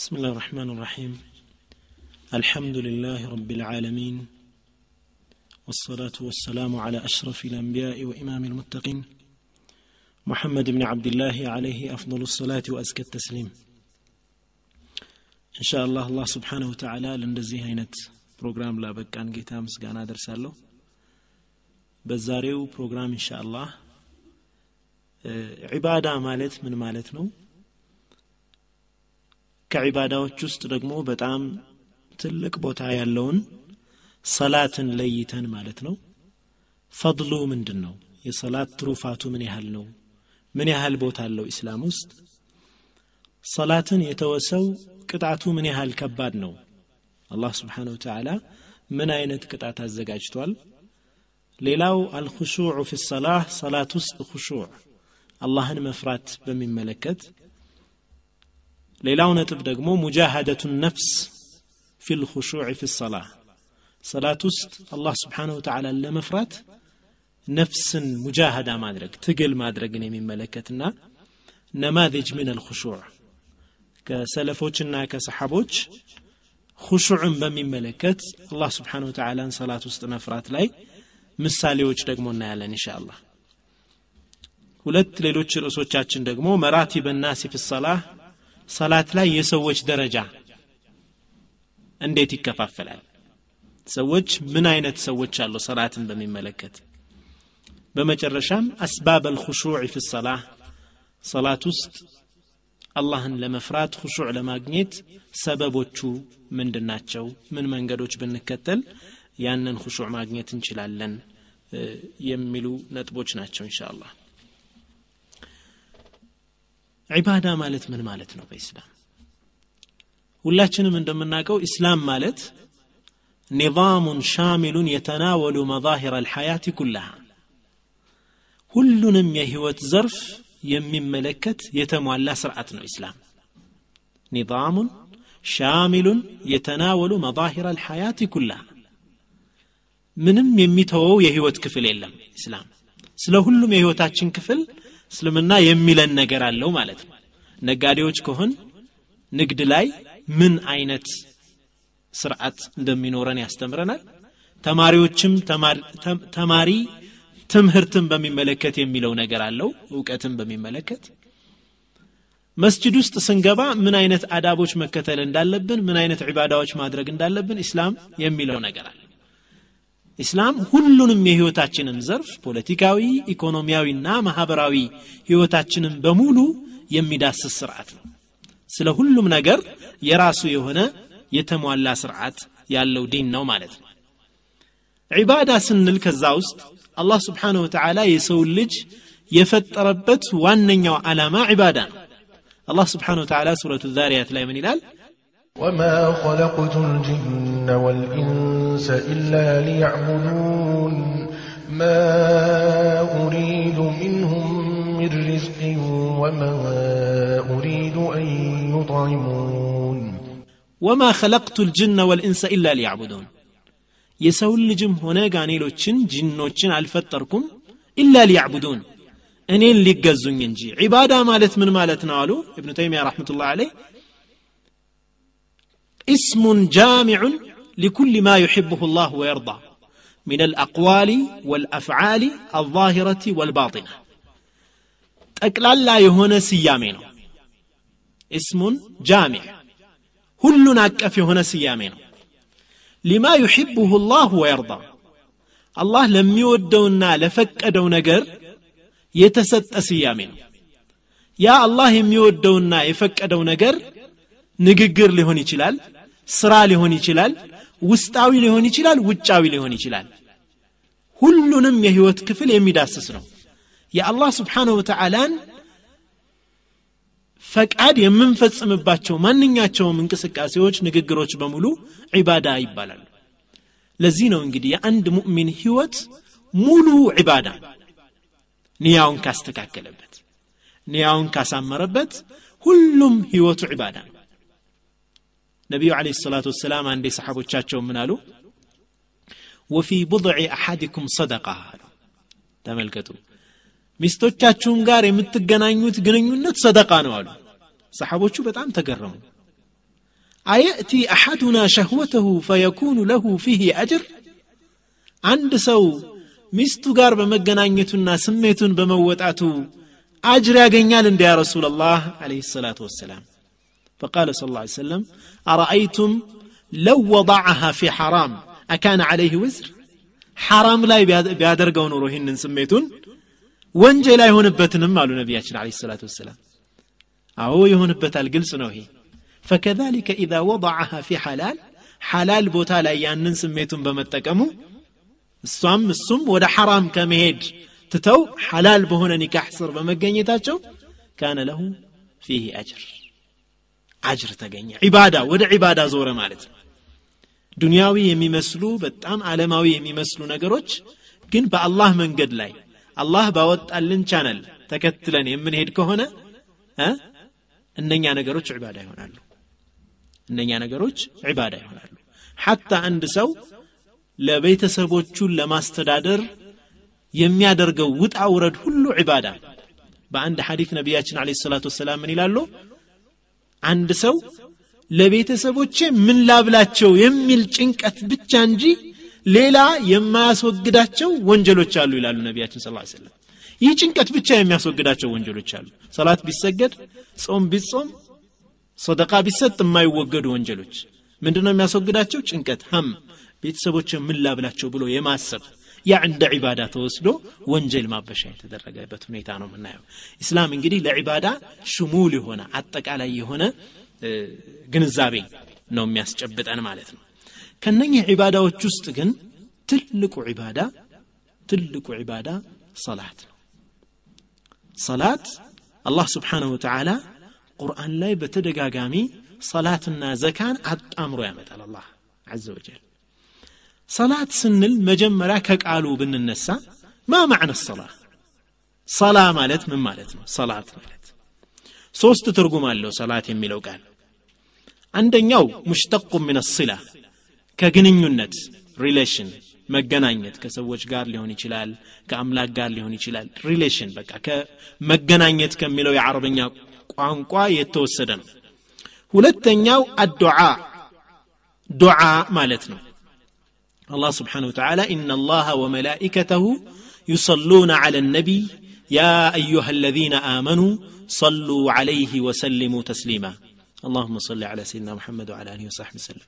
بسم الله الرحمن الرحيم الحمد لله رب العالمين والصلاة والسلام على أشرف الأنبياء وإمام المتقين محمد بن عبد الله عليه أفضل الصلاة وأزكى التسليم إن شاء الله الله سبحانه وتعالى لندزي هينت ፕሮግራም ላበቃን ጌታ ምስጋና አደርሳለሁ በዛሬው ፕሮግራም እንሻ አላህ ዒባዳ ማለት ምን ማለት ነው ከዒባዳዎች ውስጥ ደግሞ በጣም ትልቅ ቦታ ያለውን ሰላትን ለይተን ማለት ነው። ፈضሉ ምንድን ነው የሰላት ትሩፋቱ ምን ያህል ነው? ምን ያህል ቦታ አለው ኢስላም ውስጥ? ሰላትን የተወሰው ቅጣቱ ምን ያህል ከባድ ነው? አላህ ስብሓን ወተዓላ ምን አይነት ቅጣት አዘጋጅቷል? ሌላው አልኹሹዑ ፊ ሰላህ ሰላት ውስጥ ኹሹዕ አላህን መፍራት በሚመለከት ሌላው ነጥብ ደግሞ ሙጃሃደቱ ነፍስ ፊ ልኹሹዕ ፊ ሰላህ። ሰላት ውስጥ አላህ ስብሓን ወተዓላን ለመፍራት ነፍስን ሙጃሃዳ ማድረግ ትግል ማድረግን የሚመለከትና ነማذጅ ምን አልኹሹዕ ከሰለፎችና ከሰሓቦች ሁሹዕን በሚመለከት አላህ ስብሓን ወተዓላን ሰላት ውስጥ መፍራት ላይ ምሳሌዎች ደግሞ እናያለን እንሻ አላህ ሁለት ሌሎች ርዕሶቻችን ደግሞ መራቲብ ናሲ ፊ ሰላህ ሰላት ላይ የሰዎች ደረጃ እንዴት ይከፋፈላል? ሰዎች ምን አይነት ሰዎች አሉ ሰላትን በሚመለከት? በመጨረሻም አስባብ አልኹሹዕ ፊ ሰላህ ሰላት ውስጥ አላህን ለመፍራት ሁሹዕ ለማግኘት ሰበቦቹ ምንድን ናቸው? ምን መንገዶች ብንከተል ያንን ሁሹዕ ማግኘት እንችላለን? የሚሉ ነጥቦች ናቸው እንሻ አላህ ዒባዳ ማለት ምን ማለት ነው በኢስላም ሁላችንም እንደምናውቀው ኢስላም ማለት ኒዛሙን ሻሚሉን የተናወሉ መዛሂር አልሐያት ኩላሃ ሁሉንም የህይወት ዘርፍ የሚመለከት የተሟላ ስርዓት ነው ኢስላም ኒዛሙን ሻሚሉን የተናወሉ መዛሂር አልሐያት ኩላሃ ምንም የሚተወው የህይወት ክፍል የለም ኢስላም ስለ ሁሉም የህይወታችን ክፍል እስልምና የሚለን ነገር አለው ማለት ነው። ነጋዴዎች ከሆን ንግድ ላይ ምን አይነት ስርዓት እንደሚኖረን ያስተምረናል። ተማሪዎችም ተማሪ ትምህርትን በሚመለከት የሚለው ነገር አለው እውቀትን በሚመለከት። መስጅድ ውስጥ ስንገባ ምን አይነት አዳቦች መከተል እንዳለብን ምን አይነት ዒባዳዎች ማድረግ እንዳለብን ኢስላም የሚለው ነገር አለ ኢስላም ሁሉንም የህይወታችንን ዘርፍ ፖለቲካዊ ኢኮኖሚያዊና ማህበራዊ ህይወታችንን በሙሉ የሚዳስስ ስርዓት ነው። ስለ ሁሉም ነገር የራሱ የሆነ የተሟላ ስርዓት ያለው ዲን ነው ማለት ነው። ዒባዳ ስንል ከዛ ውስጥ አላህ ስብሓንሁ ወተዓላ የሰውን ልጅ የፈጠረበት ዋነኛው ዓላማ ዒባዳ ነው። አላህ ስብሓንሁ ወተዓላ ሱረቱ ዛሪያት ላይ ምን ይላል وما خلقت الجن والإنس إلا ليعبدون ما أريد منهم من رزق وما أريد أن يطعمون وما خلقت الجن والإنس إلا ليعبدون የሰውን ልጅም ሆነ ጋኔሎችን ጅኖችን አልፈጠርኩም ኢላ ሊያዕቡዱን እኔን ሊገዙኝ እንጂ ዒባዳ ማለት ምን ማለት ነው አሉ እብኑ ተይሚያ ረሕመቱላህ አለይህ اسم جامع لكل ما يحبه الله ويرضى من الأقوال والأفعال الظاهرة والباطنة تقلال يهون سيامين اسم جامع هلنا أكف هنا سيامين لما يحبه الله ويرضى الله لم يودونا لفكدو نجر يتسد سيامين يا الله يميودونا يفكدو نجر ንግግር ሊሆን ይችላል ስራ ሊሆን ይችላል ውስጣዊ ሊሆን ይችላል ውጫዊ ሊሆን ይችላል። ሁሉንም የህይወት ክፍል የሚዳስስ ነው። የአላህ ስብሓንሁ ወተዓላን ፈቃድ የምንፈጽምባቸው ማንኛቸውም እንቅስቃሴዎች ንግግሮች በሙሉ ዒባዳ ይባላሉ። ለዚህ ነው እንግዲህ የአንድ ሙእሚን ህይወት ሙሉ ዒባዳ ንያውን ካስተካከለበት ንያውን ካሳመረበት ሁሉም ህይወቱ ዒባዳ ነቢዩ ለ ሰላት ወሰላም አንዴ ሰሓቦቻቸው ምን አሉ? ወፊ ቡضዕ አሐድኩም ሰደቃ አሉ። ተመልከቱ። ሚስቶቻችሁም ጋር የምትገናኙት ግንኙነት ሰደቃ ነው አሉ። ሰሓቦቹ በጣም ተገረሙ። አየእቲ አሐዱና ሸህወተሁ ፈየኩኑ ለሁ ፊህ አጅር? አንድ ሰው ሚስቱ ጋር በመገናኘቱና ስሜቱን በመወጣቱ አጅር ያገኛል እንዲ ያ ረሱላላህ? አለይሂ ሰላቱ ወሰላም فقال صلى الله عليه وسلم أرأيتم لو وضعها في حرام أكان عليه وزر؟ حرام لا بيادرقوا نروهن سميتون؟ ونجي لا يهون بتنم مالو عليه الصلاة والسلام. أو يهون بتال قلس فكذلك إذا وضعها في حلال حلال بوتال أيان يانن سميتون بمتكمو السم السم ولا حرام كمهيد تتو حلال بهنا نكاح سر بمجنيتاتشو كان له فيه أجر أجر ተገኘ። ዒባዳ ወደ ዒባዳ ዞረ ማለት ነው። ዱንያዊ የሚመስሉ በጣም ዓለማዊ የሚመስሉ ነገሮች ግን በአላህ መንገድ ላይ አላህ ባወጣልን ቻነል ተከትለን የምንሄድ ከሆነ እነኛ ነገሮች ዒባዳ ይሆናሉ። እነኛ ነገሮች ዒባዳ ይሆናሉ። حتى አንድ ሰው ለቤተሰቦቹን ለማስተዳደር የሚያደርገው ውጣ ውረድ ሁሉ ዒባዳ። በአንድ ሐዲት ነቢያችን አለ ሰላቱ ወሰላም ምን ይላሉ አንድ ሰው ለቤተሰቦቼ ምን ላብላቸው የሚል ጭንቀት ብቻ እንጂ ሌላ የማያስወግዳቸው ወንጀሎች አሉ ይላሉ ነቢያችን ስለ ሰለም ይህ ጭንቀት ብቻ የሚያስወግዳቸው ወንጀሎች አሉ። ሰላት ቢሰገድ ጾም ቢጾም ሰደቃ ቢሰጥ የማይወገዱ ወንጀሎች። ምንድን ነው የሚያስወግዳቸው? ጭንቀት ሀም። ቤተሰቦች ምን ላብላቸው ብሎ የማሰብ ያ እንደ ዒባዳ ተወስዶ ወንጀል ማበሻ የተደረገበት ሁኔታ ነው የምናየው። ኢስላም እንግዲህ ለዒባዳ ሽሙል የሆነ አጠቃላይ የሆነ ግንዛቤ ነው የሚያስጨብጠን ማለት ነው። ከነኚህ ዒባዳዎች ውስጥ ግን ትልቁ ዒባዳ ትልቁ ዒባዳ ሰላት ነው። ሰላት አላህ ስብሓንሁ ወተዓላ ቁርአን ላይ በተደጋጋሚ ሰላትና ዘካን አጣምሮ ያመጣል አላህ عز وجل ሰላት ስንል መጀመሪያ ከቃሉ ብንነሳ ما معنى صلاة ሰላ ማለት ምን ማለት ነው? ሰላት ማለት። ሶስት ትርጉም አለው ሰላት የሚለው ቃል። አንደኛው مشتق من صلة ከግንኙነት relation መገናኘት ከሰዎች ጋር ሊሆን ይችላል ከአምላክ ጋር ሊሆን ይችላል። relation በቃ ከመገናኘት ከሚለው የአረበኛ ቋንቋ የተወሰደ ነው። ሁለተኛው አዱዓ ዱዓ ማለት ነው الله سبحانه وتعالى إن الله وملائكته يصلون على النبي يا أيها الذين آمنوا صلوا عليه وسلموا تسليما. اللهم صل على سيدنا محمد وعلى آله وصحبه وسلم.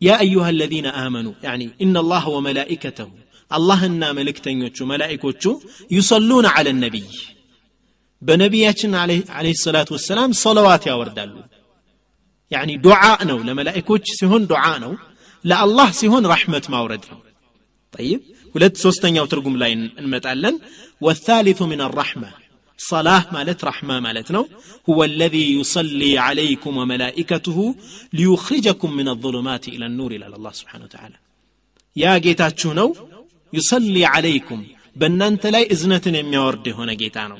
يا أيها الذين آمنوا يعني إن الله وملائكته الله إن ملكتن ملائكة يصلون على النبي. بنبياتنا عليه, عليه الصلاة والسلام يا وردالو يعني دعاء نو لملائكة سهون دعاء نو ለአላህ ሲሆን ረሕመት ማውረድ ነው ጠይብ ሁለት ሶስተኛው ትርጉም ላይ እንመጣለን ወታሊቱ ምን አራሕማ صلاة مالت رحمة مالتنا هو الذي يصلي عليكم وملائكته ليخرجكم من الظلمات إلى النور إلى الله سبحانه وتعالى يا جيتاتشو نو يصلي عليكم بنانت لا إذنة يميورد هنا جيتانو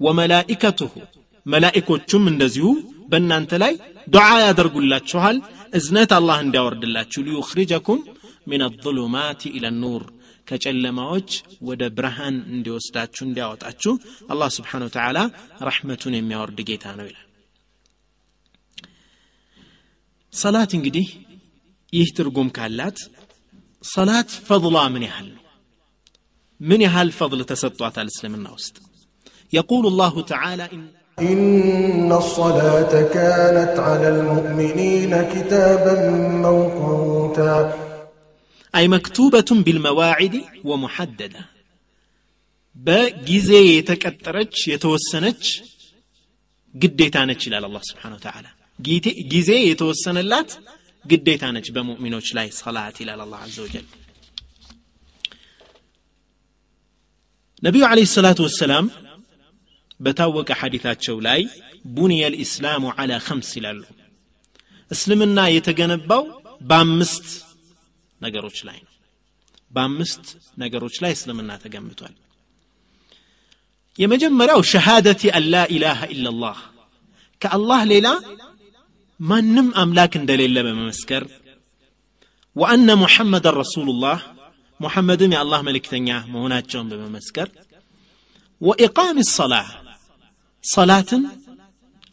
وملائكته ملائكة من دزيو በእናንተ ላይ ዱዓ ያደርጉላችኋል እዝነት አላህ እንዲያወርድላችሁ ሊዩኽሪጀኩም ምን አظሉማት ኢለ ኑር ከጨለማዎች ወደ ብርሃን እንዲወስዳችሁ እንዲያወጣችሁ አላህ ስብሓን ተዓላ ረሕመቱን የሚያወርድ ጌታ ነው ይላል ሰላት እንግዲህ ይህ ትርጉም ካላት ሰላት ፈضሏ ምን ያህል ነው ምን ያህል ፈضል ተሰጥቷታል እስልምና ውስጥ يقول الله تعالى إن إن الصلاة كانت على المؤمنين كتابا موقوتا. أي مكتوبة بالمواعد ومحددة. با جزي يتكترج يتوسنج قديتانج إلى الله سبحانه وتعالى جزي يتوسن اللات قديتانج بمؤمنوش لاي صلاة إلى الله عز وجل نبي عليه الصلاة والسلام በታወቀ ሐዲታቸው ላይ ቡንየ ልእስላሙ ዓላ ከምስ ይላሉ። እስልምና የተገነባው በአምስት ነገሮች ላይ ነው። በአምስት ነገሮች ላይ እስልምና ተገንብቷል። የመጀመሪያው ሸሃደቲ አን ላ ኢላሃ ኢላላህ ከአላህ ሌላ ማንም አምላክ እንደሌለ በመመስከር ወአነ ሙሐመድን ረሱሉላህ ሙሐመድም የአላህ መልእክተኛ መሆናቸውን በመመስከር ወኢቃም ሰላህ ሰላትን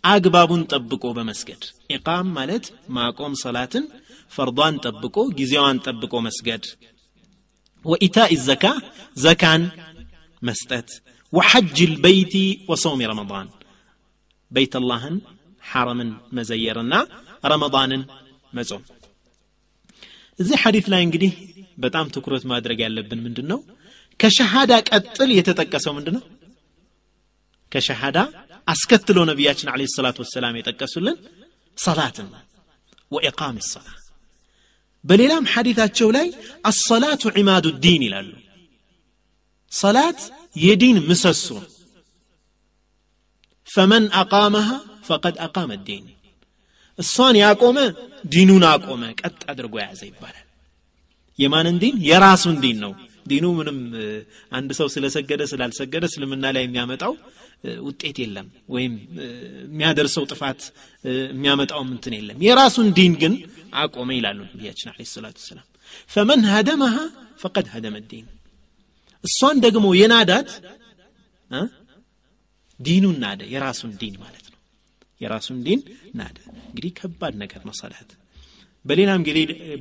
አግባቡን ጠብቆ በመስገድ ኢቃም ማለት ማቆም ሰላትን ፈርዷን ጠብቆ ጊዜዋን ጠብቆ መስገድ ወኢታኢ ዘካ ዘካን መስጠት ወሐጅ ልበይቲ ወሰውሚ ረመዳን በይት አላህን ሐረምን መዘየርና ረመዳንን መጾም እዚህ ሐዲት ላይ እንግዲህ በጣም ትኩረት ማድረግ ያለብን ምንድን ነው ከሸሃዳ ቀጥል የተጠቀሰው ምንድን ነው ከሸሃዳ አስከትሎ ነቢያችን አለ ሰላት ወሰላም የጠቀሱልን ሰላትን وإقام الصلاة በሌላም ሐዲታቸው ላይ الصلاة عماد الدين ይላሉ። ሰላት የዲን ምሰሶ። فمن أقامها فقد أقام الدين። እሷን ያቆመ ዲኑን አቆመ ቀጥ አድርጎ የያዘ ይባላል። የማንን ዲን? የራሱን ዲን ነው። ዲኑ ምንም አንድ ሰው ስለሰገደ ስላልሰገደ እስልምና ላይ የሚያመጣው ውጤት የለም ወይም የሚያደርሰው ጥፋት የሚያመጣው ምንትን የለም የራሱን ዲን ግን አቆመ ይላሉ ነቢያችን አለ ሰላቱ ወሰላም ፈመን ሀደመሃ ፈቀድ ሀደመ ዲን እሷን ደግሞ የናዳት ዲኑን ናደ የራሱን ዲን ማለት ነው የራሱን ዲን ናደ እንግዲህ ከባድ ነገር ነው ሰላት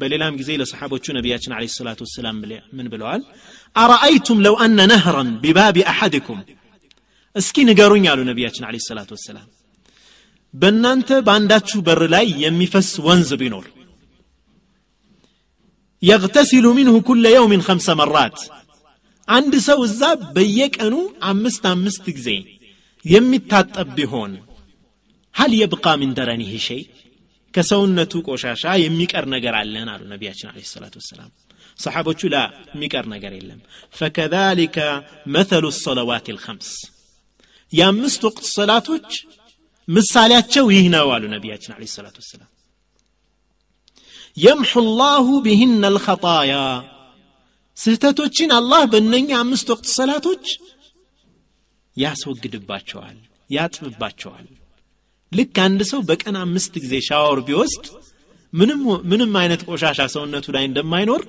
በሌላም ጊዜ ለሰሓቦቹ ነቢያችን አለ ሰላቱ ወሰላም ምን ብለዋል አረአይቱም ለው አነ ነህረን ቢባቢ አሐድኩም እስኪ ንገሩኝ አሉ ነቢያችን አለ ሰላት ወሰላም በእናንተ በአንዳችሁ በር ላይ የሚፈስ ወንዝ ቢኖር የግተሲሉ ሚንሁ ኩለ የውሚን ከምሰ መራት አንድ ሰው እዛ በየቀኑ አምስት አምስት ጊዜ የሚታጠብ ቢሆን ሀል የብቃ ምን ደረኒህ ሸይ ከሰውነቱ ቆሻሻ የሚቀር ነገር አለን አሉ ነቢያችን አለ ሰላት ወሰላም ሰሓቦቹ ላ የሚቀር ነገር የለም ፈከሊከ መተሉ ሰለዋት ልከምስ የአምስት ወቅት ሰላቶች ምሳሌያቸው ይህ ነው አሉ ነቢያችን አለ ሰላት ወሰላም። የምሑ ላሁ ብህነ ልኸጣያ ስህተቶችን አላህ በእነኛ አምስት ወቅት ሰላቶች ያስወግድባቸዋል ያጥብባቸዋል። ልክ አንድ ሰው በቀን አምስት ጊዜ ሻወር ቢወስድ ምንም አይነት ቆሻሻ ሰውነቱ ላይ እንደማይኖር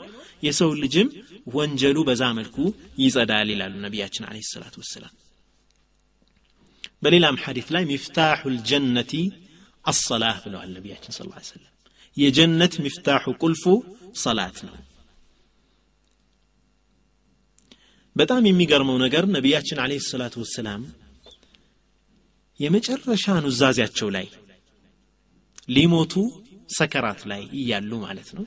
የሰው ልጅም ወንጀሉ በዛ መልኩ ይጸዳል ይላሉ ነቢያችን አለ ሰላት ወሰላም በሌላም ሐዲት ላይ ሚፍታሑ ልጀነቲ አሰላህ ብለዋል ነቢያችን ስ ሰለም የጀነት ሚፍታሑ ቁልፉ ሰላት ነው። በጣም የሚገርመው ነገር ነቢያችን አለ ሰላቱ ወሰላም የመጨረሻ ኑዛዜያቸው ላይ ሊሞቱ ሰከራት ላይ እያሉ ማለት ነው።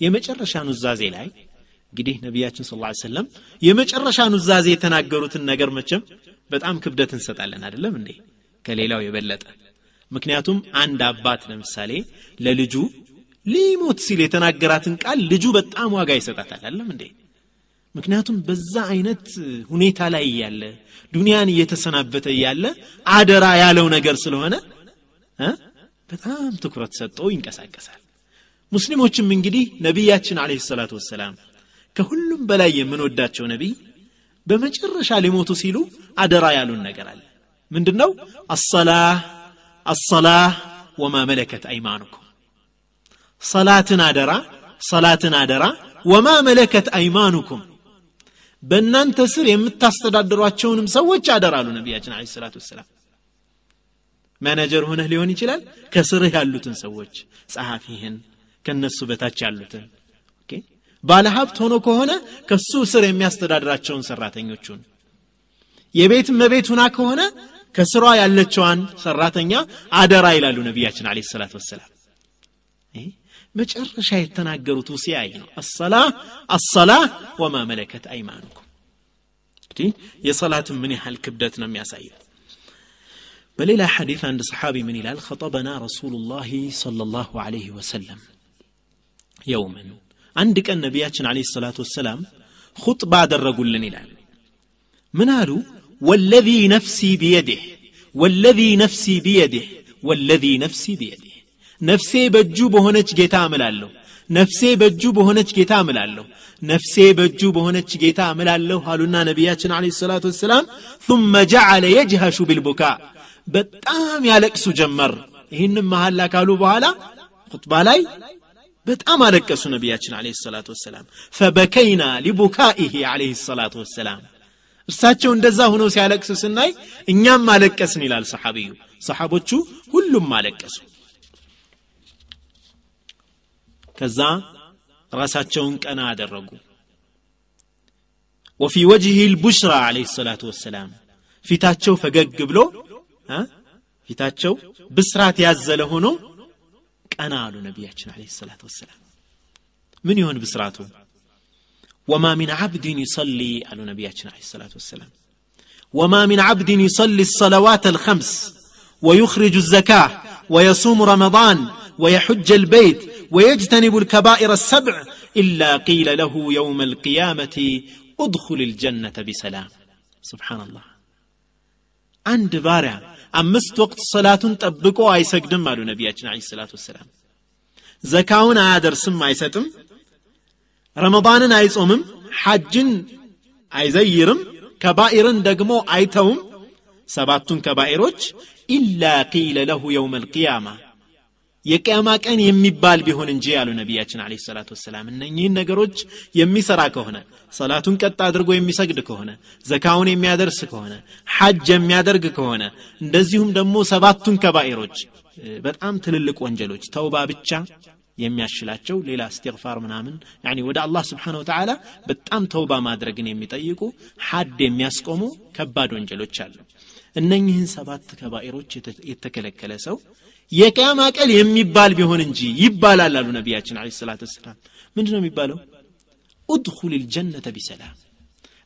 የመጨረሻ ኑዛዜ ላይ እንግዲህ ነቢያችን ስ ሰለም የመጨረሻ ኑዛዜ የተናገሩትን ነገር መቼም በጣም ክብደት እንሰጣለን አይደለም እንዴ? ከሌላው የበለጠ። ምክንያቱም አንድ አባት ለምሳሌ ለልጁ ሊሞት ሲል የተናገራትን ቃል ልጁ በጣም ዋጋ ይሰጣታል አለም እንዴ? ምክንያቱም በዛ አይነት ሁኔታ ላይ እያለ ዱንያን እየተሰናበተ እያለ አደራ ያለው ነገር ስለሆነ በጣም ትኩረት ሰጠው ይንቀሳቀሳል። ሙስሊሞችም እንግዲህ ነቢያችን አለህ ሰላቱ ወሰላም ከሁሉም በላይ የምንወዳቸው ነቢይ በመጨረሻ ሊሞቱ ሲሉ አደራ ያሉን ነገር አለ። ምንድን ነው አሰላህ አሰላህ ወማ መለከት አይማኑኩም። ሰላትን አደራ ሰላትን አደራ ወማ መለከት አይማኑኩም። በእናንተ ስር የምታስተዳድሯቸውንም ሰዎች አደራሉ ነቢያችን አለ ሰላት ወሰላም። ማናጀር ሆነህ ሊሆን ይችላል። ከስርህ ያሉትን ሰዎች ጸሐፊህን ከነሱ በታች ያሉትን ባለ ሀብት ሆኖ ከሆነ ከሱ ስር የሚያስተዳድራቸውን ሰራተኞቹን የቤት መቤት ሁና ከሆነ ከስሯ ያለችዋን ሰራተኛ አደራ ይላሉ ነቢያችን አለ ሰላት ወሰላም መጨረሻ የተናገሩት ውሲያይ ነው አሰላ አሰላ ወማ መለከት አይማኑኩም እንግዲህ የሰላትን ምን ያህል ክብደት ነው የሚያሳየው በሌላ ሐዲት አንድ ሰሓቢ ምን ይላል خطبنا رسول الله صلى الله عليه وسلم يوما አንድ ቀን ነቢያችን አለ ሰላቱ ወሰላም ሁጥባ አደረጉልን ይላል ምን አሉ ወለዚ ነፍሲ ቢየድህ ወለዚ ነፍሲ ቢየድህ ወለዚ ነፍሲ ቢየድህ ነፍሴ በእጁ በሆነች ጌታ እምላለሁ ነፍሴ በእጁ በሆነች ጌታ እምላለሁ ነፍሴ በእጁ በሆነች ጌታ እምላለሁ አሉና ነቢያችን አለ ሰላቱ ወሰላም ثመ ጀዓለ የጅሃሹ ቢልቡካ በጣም ያለቅሱ ጀመር ይህንም መሐላ ካሉ በኋላ ኹጥባ ላይ በጣም አለቀሱ ነቢያችን አለ ሰላት ወሰላም። ፈበከይና ሊቡካኢህ አለህ ሰላት ወሰላም። እርሳቸው እንደዛ ሆነው ሲያለቅሱ ስናይ እኛም አለቀስን ይላል ሰሓቢዩ። ሰሓቦቹ ሁሉም አለቀሱ። ከዛ ራሳቸውን ቀና አደረጉ። ወፊ ወጅህ ልቡሽራ አለህ ሰላቱ ወሰላም። ፊታቸው ፈገግ ብሎ ፊታቸው ብስራት ያዘለ ሆኖ ቀና አሉ ነቢያችን አለህ ሰላት ወሰላም ምን ይሆን ብስራቱ ወማ ሚን ዓብድን ይሰሊ አሉ ነቢያችን አለህ ሰላት ወሰላም وما من عبد يصلي الصلوات الخمس ويخرج الزكاة ويصوم رمضان ويحج البيت ويجتنب الكبائر السبع إلا قيل له يوم القيامة ادخل الجنة بسلام سبحان الله عند بارع አምስት ወቅት ሰላቱን ጠብቆ አይሰግድም አሉ ነቢያችን አለ ሰላት ወሰላም። ዘካውን አያደርስም አይሰጥም። ረመባንን አይጾምም ሐጅን አይዘይርም ከባኢርን ደግሞ አይተውም። ሰባቱን ከባኢሮች ኢላ ቂለ ለሁ የውም አልቅያማ የቅያማ ቀን የሚባል ቢሆን እንጂ ያሉ ነቢያችን አለ ሰላት ወሰላም እነኚህን ነገሮች የሚሰራ ከሆነ ሰላቱን ቀጥ አድርጎ የሚሰግድ ከሆነ ዘካውን የሚያደርስ ከሆነ ሐጅ የሚያደርግ ከሆነ እንደዚሁም ደግሞ ሰባቱን ከባኢሮች በጣም ትልልቅ ወንጀሎች ተውባ ብቻ የሚያሽላቸው ሌላ እስትግፋር ምናምን ያኒ ወደ አላህ ስብሓን ወተዓላ በጣም ተውባ ማድረግን የሚጠይቁ ሐድ የሚያስቆሙ ከባድ ወንጀሎች አሉ። እነኚህን ሰባት ከባኢሮች የተከለከለ ሰው የቅያማ ቀን የሚባል ቢሆን እንጂ ይባላል አሉ ነቢያችን አለ ሰላት ወሰላም። ምንድ ነው የሚባለው? ኡድኹል ልጀነተ ቢሰላም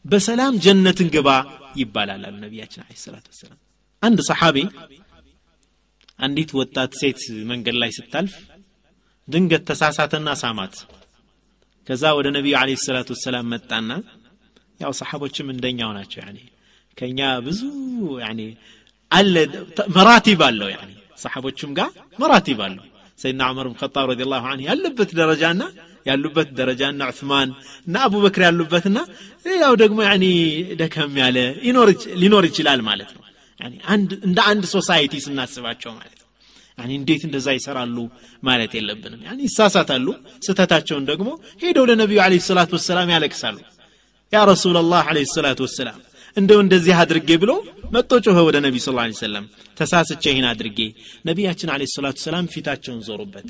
በሰላም ጀነትን ግባ ይባላል አሉ ነቢያችን አለ ሰላት ወሰላም። አንድ ሰሓቢ አንዲት ወጣት ሴት መንገድ ላይ ስታልፍ ድንገት ተሳሳተና ሳማት። ከዛ ወደ ነቢዩ አለ ሰላት ወሰላም መጣና ያው ሰሓቦችም እንደኛው ናቸው ያኔ። ከኛ ብዙ ያኔ አለ መራቲብ አለው ያኔ ሰሓቦችም ጋር መራቲብ አለው ሰይድና ዑመር ብን ኸጣብ ረዲ ላሁ አንሁ ያለበት ደረጃና ያሉበት ደረጃና ዑስማን እና አቡበክር ያሉበትና ሌላው ደግሞ ደከም ያለ ሊኖር ይችላል ማለት ነው። እንደ አንድ society ስናስባቸው ማለት ነው። እንዴት እንደዛ ይሰራሉ ማለት የለብንም። ይሳሳታሉ ስተታቸውን ደግሞ ሄደው ለነቢዩ عليه الصلاة والسلام ያለቅሳሉ። يا رسول الله عليه الصلاة والسلام እንደው እንደዚህ አድርጌ ብሎ መጦ ጮኸ ወደ ነቢ ስ ላ ሰለም ተሳስቼ ይህን አድርጌ ነቢያችን አለ ሰላቱ ሰላም ፊታቸውን ዞሩበት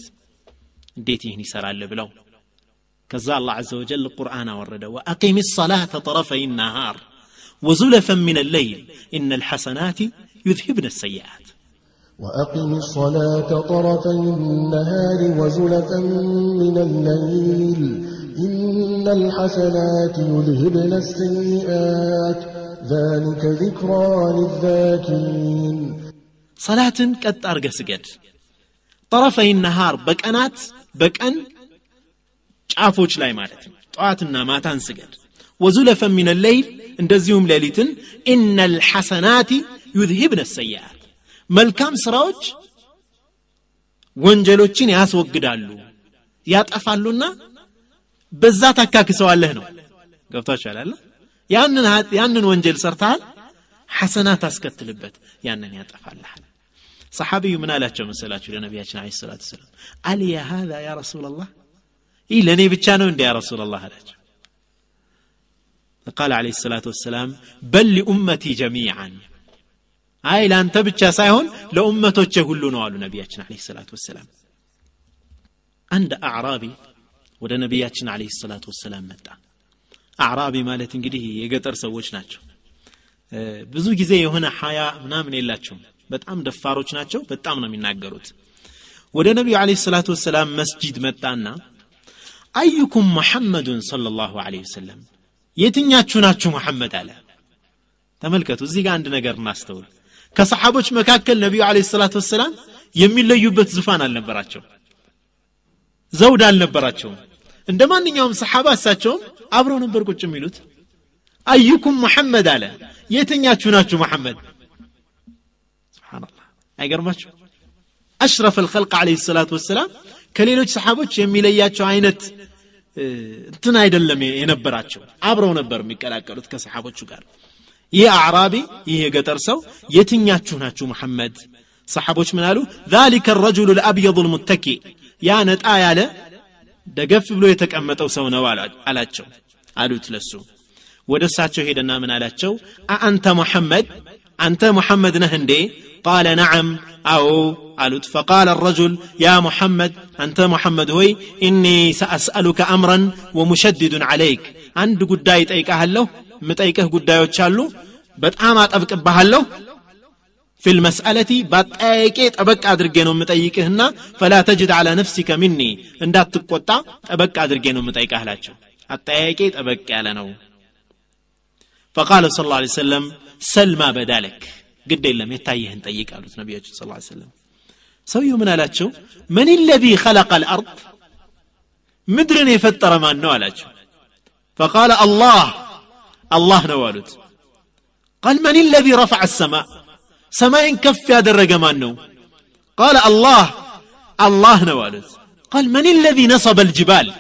እንዴት ይህን ይሰራል ብለው ከዛ አላህ ዘ ወጀል ቁርአን አወረደ ወአቂም ሰላተ ጠረፈይ ናሃር وزلفا من الليل إن الحسنات يذهبن السيئات وأقم الصلاة طرفي النهار وزلفا من الليل إن الحسنات يذهبن السيئات ذلك ذكرى للذاكرين صلاة قد أرقى سجد طرفي النهار بكأنات بكأن ጫፎች ላይ ማለት ነው ጠዋትና ማታን ስገድ ወዙለፈ ሚን ለይል እንደዚሁም ሌሊትን ኢነ ልሐሰናት ዩዝሂብነ ሰይአት መልካም ስራዎች ወንጀሎችን ያስወግዳሉ ያጠፋሉና በዛ ታካክሰዋለህ ነው ገብቷችኋል አለ ያንን ወንጀል ሰርተሃል ሐሰናት አስከትልበት ያንን ያጠፋልሃል ሰሓቢዩ ምን አላቸው መሰላችሁ ለነቢያችን አለ ሰላት ሰላም አልያ ሃዛ ያ ረሱላላህ ይህ ለእኔ ብቻ ነው እንደ ያ ረሱላላህ አላቸው فقال عليه الصلاة والسلام بل لأمتي جميعا አይ ለአንተ ብቻ ሳይሆን ለኡመቶቼ ሁሉ ነው አሉ ነቢያችን አለ ሰላት ወሰላም አንድ አዕራቢ ወደ ነቢያችን አለ ሰላት ወሰላም መጣ አዕራቢ ማለት እንግዲህ የገጠር ሰዎች ናቸው። ብዙ ጊዜ የሆነ ሀያ ምናምን የላቸውም። በጣም ደፋሮች ናቸው። በጣም ነው የሚናገሩት። ወደ ነቢዩ አለ ሰላቱ ወሰላም መስጂድ መጣና አዩኩም መሐመዱን ለ ላሁ ወሰለም? የትኛችሁ ናችሁ መሐመድ? አለ። ተመልከቱ እዚህ ጋር አንድ ነገር እናስተውል። ከሰሓቦች መካከል ነቢዩ አለ ሰላት ወሰላም የሚለዩበት ዙፋን አልነበራቸው ዘውድ አልነበራቸውም። እንደ ማንኛውም ሰሓባ እሳቸውም አብረው ነበር ቁጭ የሚሉት አዩኩም መሐመድ አለ የትኛችሁ ናችሁ መሐመድ ስብናላህ አይገርማችሁ አሽረፍ አልኸልቅ አለ ሰላት ወሰላም ከሌሎች ሰሓቦች የሚለያቸው አይነት እንትን አይደለም የነበራቸው አብረው ነበር የሚቀላቀሉት ከሰሓቦቹ ጋር ይህ አዕራቢ ይህ የገጠር ሰው የትኛችሁ ናችሁ መሐመድ ሰሓቦች ምን አሉ ذلك الرجل الأبيض المتكي ያ ነጣ ያለ ደገፍ ብሎ የተቀመጠው ሰው ነው አላቸው አሉት ለሱ ወደ እሳቸው ሄደና ምን አላቸው አአንተ ሙሐመድ أنت محمد نهندي قال نعم أو قالت فقال الرجل يا محمد أنت محمد هوي إني سأسألك أمرا ومشدد عليك عند قداي تأيك أهله متأيكه قداي وتشالو በጣም አጠብቅብሃለሁ في المسألة بات أيكيت أبك أدرجين ومتأيكهنا فلا تجد على نفسك مني. إن دات أبك أدرجين ومتأيك أهلاتك حتى أيكيت أبك ألانو فقال صلى الله عليه وسلم سلم ما بدالك قد إلا متأيه أنت أيك قالوا صلى الله عليه وسلم. سوي من ألاتشو؟ من الذي خلق الأرض؟ مدرني فتر ما نوالاتشو فقال الله الله نوالت قال من الذي رفع السماء؟ رفع السماء سماء كف يا درج مانو قال الله الله نوالد قال من الذي نصب الجبال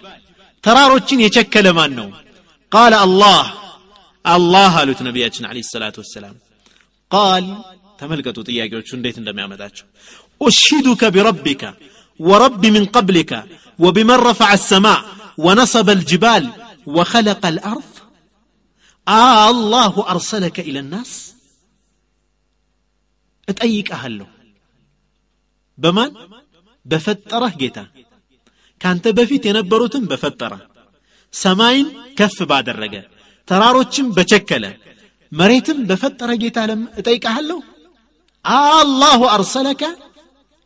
تراروتشين يشكل مانو قال الله الله قالت نبياتنا عليه الصلاة والسلام قال تملكتوا ጥያቄዎቹ እንዴት እንደሚያመጣቸው أشهدك بربك ورب من قبلك وبمن رفع السماء ونصب الجبال وخلق الأرض آه الله أرسلك إلى الناس እጠይቅሃለሁ። በማን? በፈጠረህ ጌታ። ካንተ በፊት የነበሩትን በፈጠረ። ሰማይን ከፍ ባደረገ ተራሮችን በቸከለ መሬትም በፈጠረ ጌታ ለም እጠይቅሃለሁ። አላሁ አርሰለከ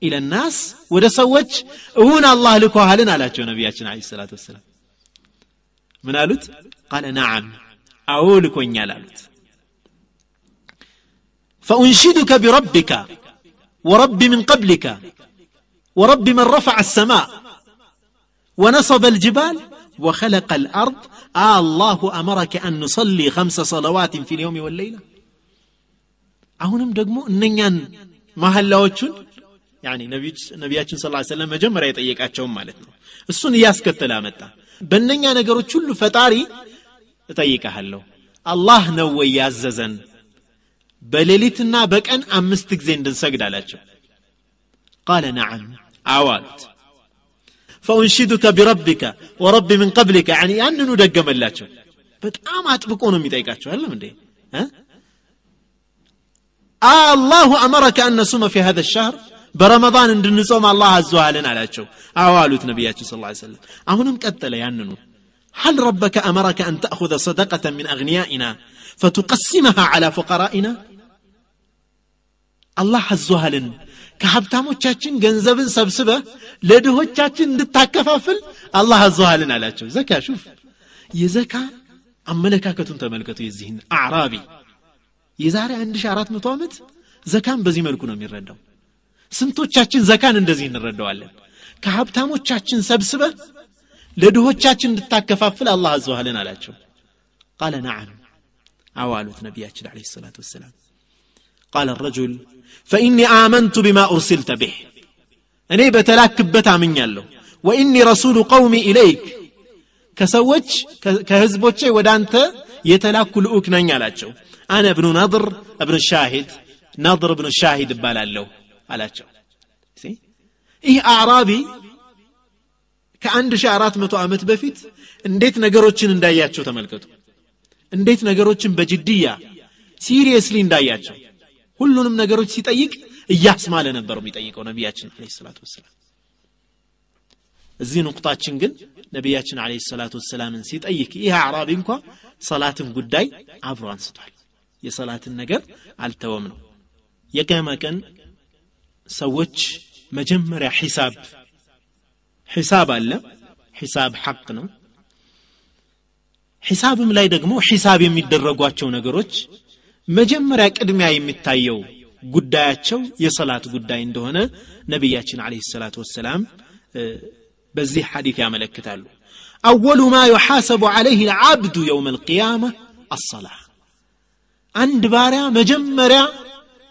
ኢለ ናስ ወደ ሰዎች እውን አላህ ልኮሃልን አላቸው ነቢያችን አለ ሰላት ወሰላም። ምን አሉት? ቃለ ናዓም አዎ ልኮኛል አሉት فأنشدك بربك ورب من قبلك ورب من رفع السماء ونصب الجبال وخلق الأرض آه الله أمرك أن نصلي خمس صلوات في اليوم والليلة አሁንም ደግሞ እነኛን ማህላዎቹን ያኒ ነቢያችን ስ ሰለም መጀመሪያ የጠየቃቸውም ማለት ነው እሱን እያስከተለ አመጣ በእነኛ ነገሮች ሁሉ ፈጣሪ እጠይቀሃለሁ አላህ ነው ወይ ያዘዘን በሌሊትና በቀን አምስት ጊዜ እንድንሰግድ አላቸው። ቃለ ነዓም አዋልት። فأنشدك بربك ورب من قبلك يعني أن ندق ملاته بتقام أتبقون ميتايكات هل من دي آه الله أمرك أن نصوم في هذا الشهر برمضان أن نصوم الله عز وجل على شو أوالوت نبياته صلى الله عليه وسلم أهون مكتل يعني هل ربك أمرك أن تأخذ صدقة من أغنيائنا فتقسمها على فقرائنا አላህ አዞሃልን ከሀብታሞቻችን ገንዘብን ሰብስበ ለድሆቻችን እንድታከፋፍል አላህ አዞሃልን አላቸው። ዘካ ሹፍ። የዘካ አመለካከቱን ተመልከቱ። የዚህን አዕራቢ የዛሬ 1400 ዓመት ዘካን በዚህ መልኩ ነው የሚረዳው። ስንቶቻችን ዘካን እንደዚህ እንረዳዋለን? ከሀብታሞቻችን ሰብስበ ለድሆቻችን እንድታከፋፍል አላህ አዘሃልን አላቸው። ቃለ ነዓም። አዋሉት ነቢያችን አለ ሰላቱ ወሰላም። ቃለ ረጁል ፈኢኒ አመንቱ ቢማ ኡርሲልተ ብህ እኔ በተላክበት አምኛለሁ ወኢኒ ረሱሉ ቀውሚ ኢለይክ ከሰዎች ከህዝቦቼ ወደ አንተ የተላኩ ልዑክ ነኝ አላቸው አነ እብኑ ነድር እብን ሻሂድ ነድር እብን ሻሂድ እባላለሁ አላቸው ይህ አዕራቢ ከአንድ ሺህ አራት መቶ ዓመት በፊት እንዴት ነገሮችን እንዳያቸው ተመልከቱ እንዴት ነገሮችን በጅድያ ሲሪየስሊ እንዳያቸው ሁሉንም ነገሮች ሲጠይቅ እያስማለ ነበረው የሚጠይቀው ነቢያችን አለ ሰላት ወሰላም። እዚህ ንቁጣችን ግን ነቢያችን አለ ሰላት ወሰላምን ሲጠይቅ ይህ አዕራቢ እንኳ ሰላትን ጉዳይ አብሮ አንስቷል። የሰላትን ነገር አልተወም ነው። የቅያማ ቀን ሰዎች መጀመሪያ ሒሳብ ሒሳብ አለ። ሒሳብ ሐቅ ነው። ሒሳብም ላይ ደግሞ ሒሳብ የሚደረጓቸው ነገሮች መጀመሪያ ቅድሚያ የሚታየው ጉዳያቸው የሰላት ጉዳይ እንደሆነ ነቢያችን አለ ሰላት ወሰላም በዚህ ሐዲት ያመለክታሉ አወሉ ማ ዩሓሰቡ ዓለይህ ልዓብዱ የውም ልቅያማ አሰላ አንድ ባሪያ መጀመሪያ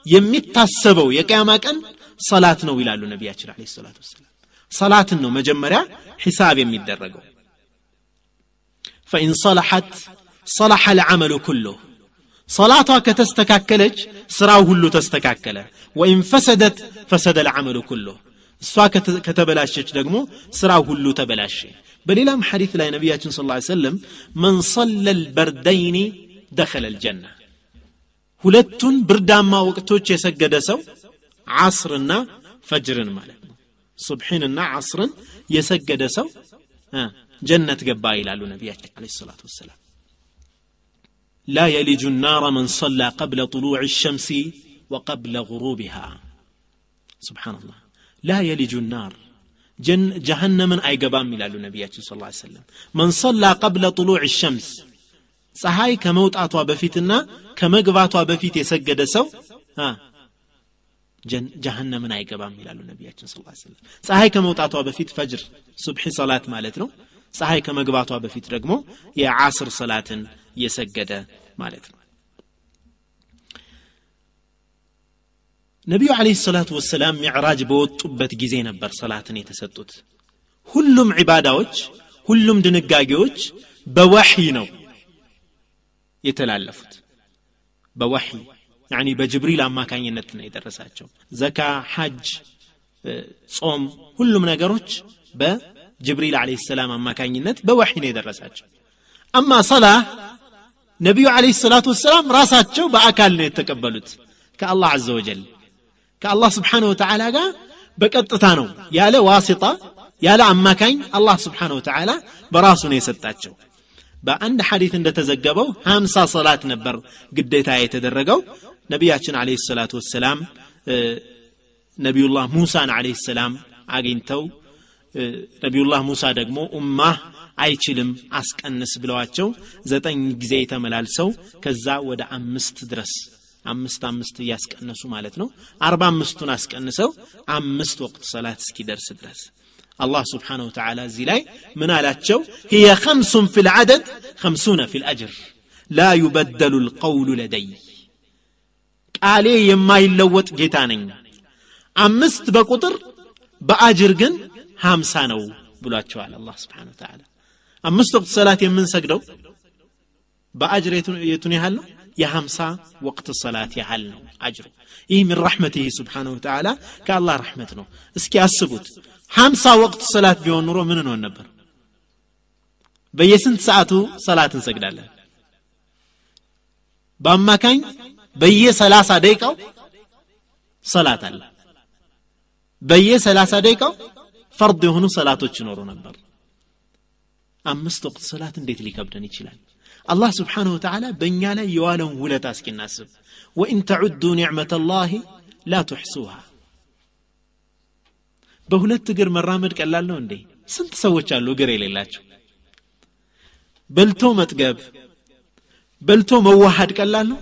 የሚታሰበው የቅያማ ቀን ሰላት ነው ይላሉ ነቢያችን አለ ሰላት ወሰላም ሰላትን ነው መጀመሪያ ሒሳብ የሚደረገው ፈኢን ሰለሐት ሰለሐ ልዓመሉ ኩሉህ ሰላቷ ከተስተካከለች ስራው ሁሉ ተስተካከለ። ወኢን ፈሰደት ፈሰደ ልዓመሉ ኩሉህ እሷ ከተበላሸች ደግሞ ስራው ሁሉ ተበላሸ። በሌላም ሐዲት ላይ ነቢያችን ስ ሰለም መን ሰለ ልበርደይኒ ደኸለ ልጀና ሁለቱን ብርዳማ ወቅቶች የሰገደ ሰው ዓስርና ፈጅርን ማለት ነው። ሱብሕንና ዓስርን የሰገደ ሰው ጀነት ገባ ይላሉ ነቢያችን አለ ሰላት ወሰላም لا يلج النار من صلى قبل طلوع الشمس وقبل غروبها سبحان الله لا يلج النار جن جهنم أي قبام إلى النبي صلى الله عليه وسلم من صلى قبل طلوع الشمس ፀሐይ ከመውጣቷ በፊትና ከመግባቷ በፊት የሰገደ ሰው ጀሃነምን አይገባም ይላሉ ነቢያችን ስ ሰለም ፀሐይ ከመውጣቷ በፊት ፈጅር ሱብሒ ሰላት ማለት ነው ፀሐይ ከመግባቷ በፊት ደግሞ የዓስር ሰላትን የሰገደ ማለት ነው ነቢዩ አለህ ሰላቱ ወሰላም ሚዕራጅ በወጡበት ጊዜ ነበር ሰላትን የተሰጡት ሁሉም ዒባዳዎች ሁሉም ድንጋጌዎች በወሕይ ነው የተላለፉት በወሕይ ያኒ በጅብሪል አማካኝነት ነው የደረሳቸው ዘካ ሐጅ ጾም ሁሉም ነገሮች በጅብሪል አለህ ሰላም አማካኝነት በወሕይ ነው የደረሳቸው አማ ሰላ ነቢዩ አለህ ሰላቱ ወሰላም ራሳቸው በአካል ነው የተቀበሉት። ከአላህ አዘ ወጀል። ከአላህ ስብሓን ወተዓላ ጋር በቀጥታ ነው ያለ ዋሲጣ ያለ አማካኝ አላህ ስብሓን ወተዓላ በራሱ ነው የሰጣቸው። በአንድ ሐዲት እንደተዘገበው ሀምሳ ሰላት ነበር ግዴታ የተደረገው። ነቢያችን አለህ ሰላቱ ወሰላም ነቢዩላህ ሙሳን አለህ ሰላም አግኝተው ነቢዩላህ ሙሳ ደግሞ ኡማህ አይችልም አስቀንስ ብለዋቸው ዘጠኝ ጊዜ ተመላልሰው ከዛ ወደ አምስት ድረስ አምስት አምስት እያስቀነሱ ማለት ነው። አርባ አምስቱን አስቀንሰው አምስት ወቅት ሰላት እስኪደርስ ድረስ አላህ ስብሓንሁ ወተዓላ እዚህ ላይ ምን አላቸው? ህየ ከምሱን ፊ ልዓደድ ከምሱነ ፊ ልአጅር ላ ዩበደሉ ልቀውሉ ለደይ። ቃሌ የማይለወጥ ጌታ ነኝ። አምስት በቁጥር በአጅር ግን ሀምሳ ነው ብሏቸዋል አላህ ስብሓን ወተዓላ። አምስት ወቅት ሰላት የምንሰግደው በአጅር የቱን ያህል ነው? የሀምሳ ወቅት ሰላት ያህል ነው አጅሩ። ይህ ምን ረሕመት ይህ ስብሓነሁ ተዓላ ከአላህ ረሕመት ነው። እስኪ አስቡት ሀምሳ ወቅት ሰላት ቢሆን ኑሮ ምን እንሆን ነበር? በየስንት ሰዓቱ ሰላት እንሰግዳለን? በአማካኝ በየሰላሳ ደቂቃው ሰላት አለ። በየሰላሳ ደቂቃው ፈርድ የሆኑ ሰላቶች ይኖሩ ነበር። አምስት ወቅት ሰላት እንዴት ሊከብደን ይችላል? አላህ ስብሓንሁ ወተዓላ በእኛ ላይ የዋለውን ውለታ እስኪናስብ። ወኢን ተዑዱ ኒዕመተ ላህ ላ ትሕሱሃ በሁለት እግር መራመድ ቀላል ነው እንዴ? ስንት ሰዎች አሉ እግር የሌላቸው? በልቶ መጥገብ በልቶ መዋሃድ ቀላል ነው?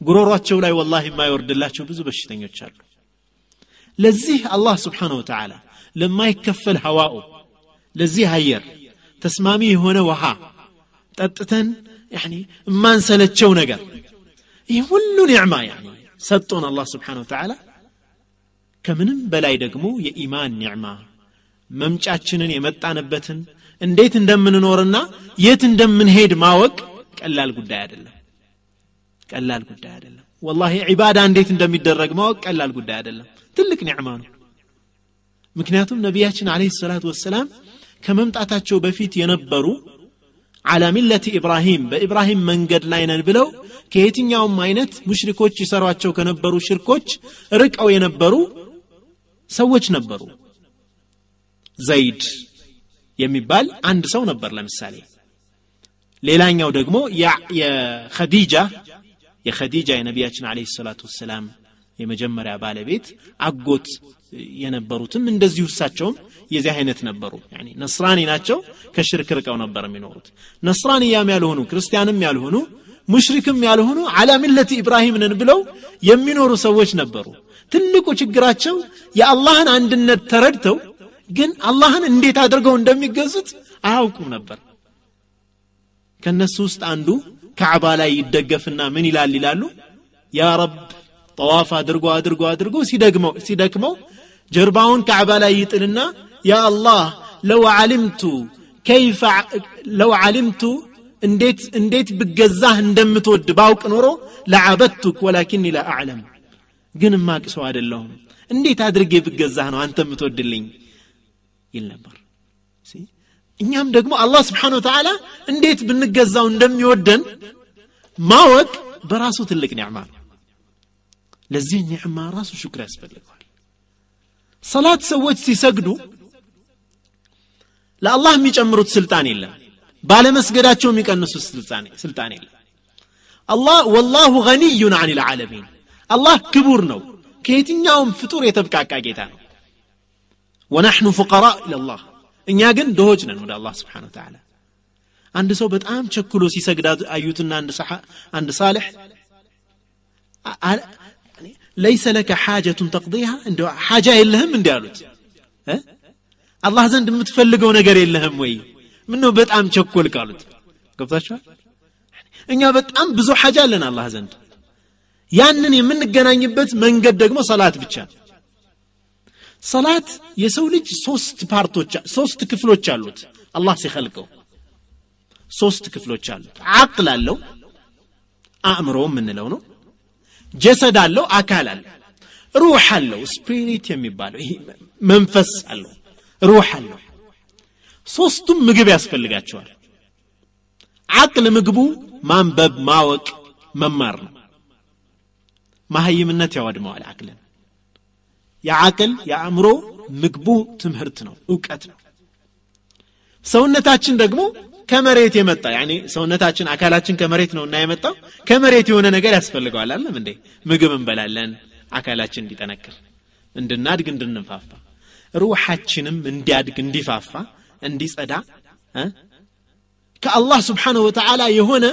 ጉሮሯቸው ላይ ወላሂ የማይወርድላቸው ብዙ በሽተኞች አሉ። ለዚህ አላህ ስብሓን ወተዓላ ለማይከፈል ሐዋኡ ለዚህ አየር ተስማሚ የሆነ ውሃ ጠጥተን ያኒ የማንሰለቸው ነገር ይህ ሁሉ ኒዕማ ያኒ ሰጦን አላህ ስብሓን ወተዓላ ከምንም በላይ ደግሞ የኢማን ኒዕማ መምጫችንን የመጣንበትን እንዴት እንደምንኖርና የት እንደምንሄድ ማወቅ ቀላል ጉዳይ አይደለም ቀላል ጉዳይ አይደለም ወላሂ ዒባዳ እንዴት እንደሚደረግ ማወቅ ቀላል ጉዳይ አይደለም ትልቅ ኒዕማ ነው ምክንያቱም ነቢያችን አለህ ሰላት ወሰላም ከመምጣታቸው በፊት የነበሩ አላ ሚለቲ ኢብራሂም በኢብራሂም መንገድ ላይ ነን ብለው ከየትኛውም አይነት ሙሽሪኮች ይሰሯቸው ከነበሩ ሽርኮች ርቀው የነበሩ ሰዎች ነበሩ። ዘይድ የሚባል አንድ ሰው ነበር ለምሳሌ። ሌላኛው ደግሞ የኸዲጃ የኸዲጃ የነቢያችን አለ ሰላቱ ወሰላም የመጀመሪያ ባለቤት አጎት የነበሩትም እንደዚሁ እሳቸውም የዚህ አይነት ነበሩ። ነስራኒ ናቸው ከሽርክ ርቀው ነበር የሚኖሩት። ነስራንያም ያልሆኑ ክርስቲያንም ያልሆኑ ሙሽሪክም ያልሆኑ አላ ሚለት ኢብራሂም ነን ብለው የሚኖሩ ሰዎች ነበሩ። ትልቁ ችግራቸው የአላህን አንድነት ተረድተው ግን አላህን እንዴት አድርገው እንደሚገዙት አያውቁም ነበር። ከነሱ ውስጥ አንዱ ካዕባ ላይ ይደገፍና ምን ይላል ይላሉ? ያ ረብ ጠዋፍ አድርጎ አድርጎ አድርጎ ሲደክመው ጀርባውን ካዕባ ላይ ይጥልና ያ አላህ ለው ዓሊምቱ ከይፈ ለው ዓሊምቱ እንዴት እንዴት ብገዛህ እንደምትወድ ባውቅ ኖሮ ለዓበድቱክ ወላኪኒ ላ አዕለም ግን ማቅ ሰው አይደለሁም እንዴት አድርጌ ብገዛህ ነው አንተ የምትወድልኝ ይል ነበር እኛም ደግሞ አላህ ስብሓን ወተዓላ እንዴት ብንገዛው እንደሚወደን ማወቅ በራሱ ትልቅ ኒዕማ ነው ለዚህ ኒዕማ ራሱ ሽክር ያስፈልገዋል ሰላት ሰዎች ሲሰግዱ ለአላህ የሚጨምሩት ስልጣን የለም ባለመስገዳቸው የሚቀንሱት ስልጣን የለም አላህ ወላሁ ገኒዩን አን ልዓለሚን አላህ ክቡር ነው ከየትኛውም ፍጡር የተብቃቃ ጌታ ነው ወናሕኑ ፉቀራ ኢለላህ እኛ ግን ድሆች ነን ወደ አላህ ስብሓን ተዓላ አንድ ሰው በጣም ቸኩሎ ሲሰግድ አዩትና አንድ ሳልሕ ለይሰ ለከ ሓጀቱን ተቅضሃ እንደ ሓጃ የለህም እንዲ አሉት አላህ ዘንድ የምትፈልገው ነገር የለህም ወይ? ምነው በጣም ቸኮል ካሉት ገብታችኋል? እኛ በጣም ብዙ ሓጃ አለን አላህ ዘንድ። ያንን የምንገናኝበት መንገድ ደግሞ ሰላት ብቻ ሰላት የሰው ልጅ ሶስት ፓርቶች ሶስት ክፍሎች አሉት አላህ ሲኸልቀው ሶስት ክፍሎች አሉት። አቅል አለው አእምሮ የምንለው ነው። ጀሰድ አለው አካል አለው። ሩህ አለው ስፒሪት የሚባለው መንፈስ አለው ሩህ አለው። ሶስቱም ምግብ ያስፈልጋቸዋል። አቅል ምግቡ ማንበብ ማወቅ መማር ነው። ማህይምነት ያወድመዋል አቅልን። የአቅል የአእምሮ ምግቡ ትምህርት ነው እውቀት ነው። ሰውነታችን ደግሞ ከመሬት የመጣ ያኔ ሰውነታችን አካላችን ከመሬት ነው እና የመጣው ከመሬት የሆነ ነገር ያስፈልገዋል። አለም እንዴ? ምግብ እንበላለን አካላችን እንዲጠነክር እንድናድግ እንድንፋፋ ሩሓችንም እንዲያድግ እንዲፋፋ እንዲጸዳ ከአላህ ስብሓንሁ ወተዓላ የሆነ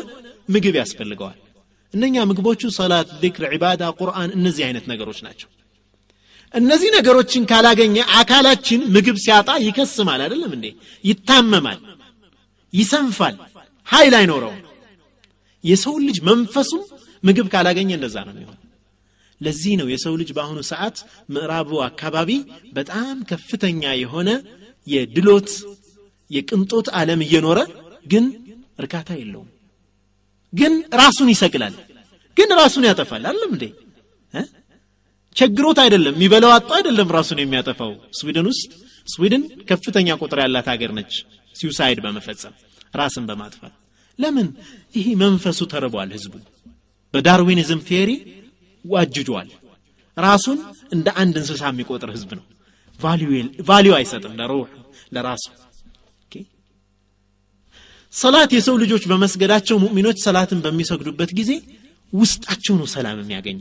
ምግብ ያስፈልገዋል። እነኛ ምግቦቹ ሰላት ዚክር ዒባዳ ቁርአን እነዚህ አይነት ነገሮች ናቸው። እነዚህ ነገሮችን ካላገኘ አካላችን ምግብ ሲያጣ ይከስማል አይደለም እንዴ? ይታመማል ይሰንፋል ኃይል አይኖረውም። የሰው ልጅ መንፈሱም ምግብ ካላገኘ እንደዛ ነው የሚሆን ለዚህ ነው የሰው ልጅ በአሁኑ ሰዓት ምዕራቡ አካባቢ በጣም ከፍተኛ የሆነ የድሎት የቅንጦት ዓለም እየኖረ ግን እርካታ የለውም። ግን ራሱን ይሰቅላል። ግን ራሱን ያጠፋል። አይደለም እንዴ? ቸግሮት አይደለም የሚበላው አጣ አይደለም ራሱን የሚያጠፋው። ስዊድን ውስጥ ስዊድን ከፍተኛ ቁጥር ያላት ሀገር ነች suicide በመፈጸም ራስን በማጥፋት። ለምን? ይሄ መንፈሱ ተርቧል ህዝቡ በ Darwinism theory ዋጅጇል። ራሱን እንደ አንድ እንስሳ የሚቆጥር ህዝብ ነው። value አይሰጥም ለ روح ለራሱ። ሰላት የሰው ልጆች በመስገዳቸው ሙእሚኖች ሰላትን በሚሰግዱበት ጊዜ ውስጣቸው ነው ሰላም የሚያገኙ።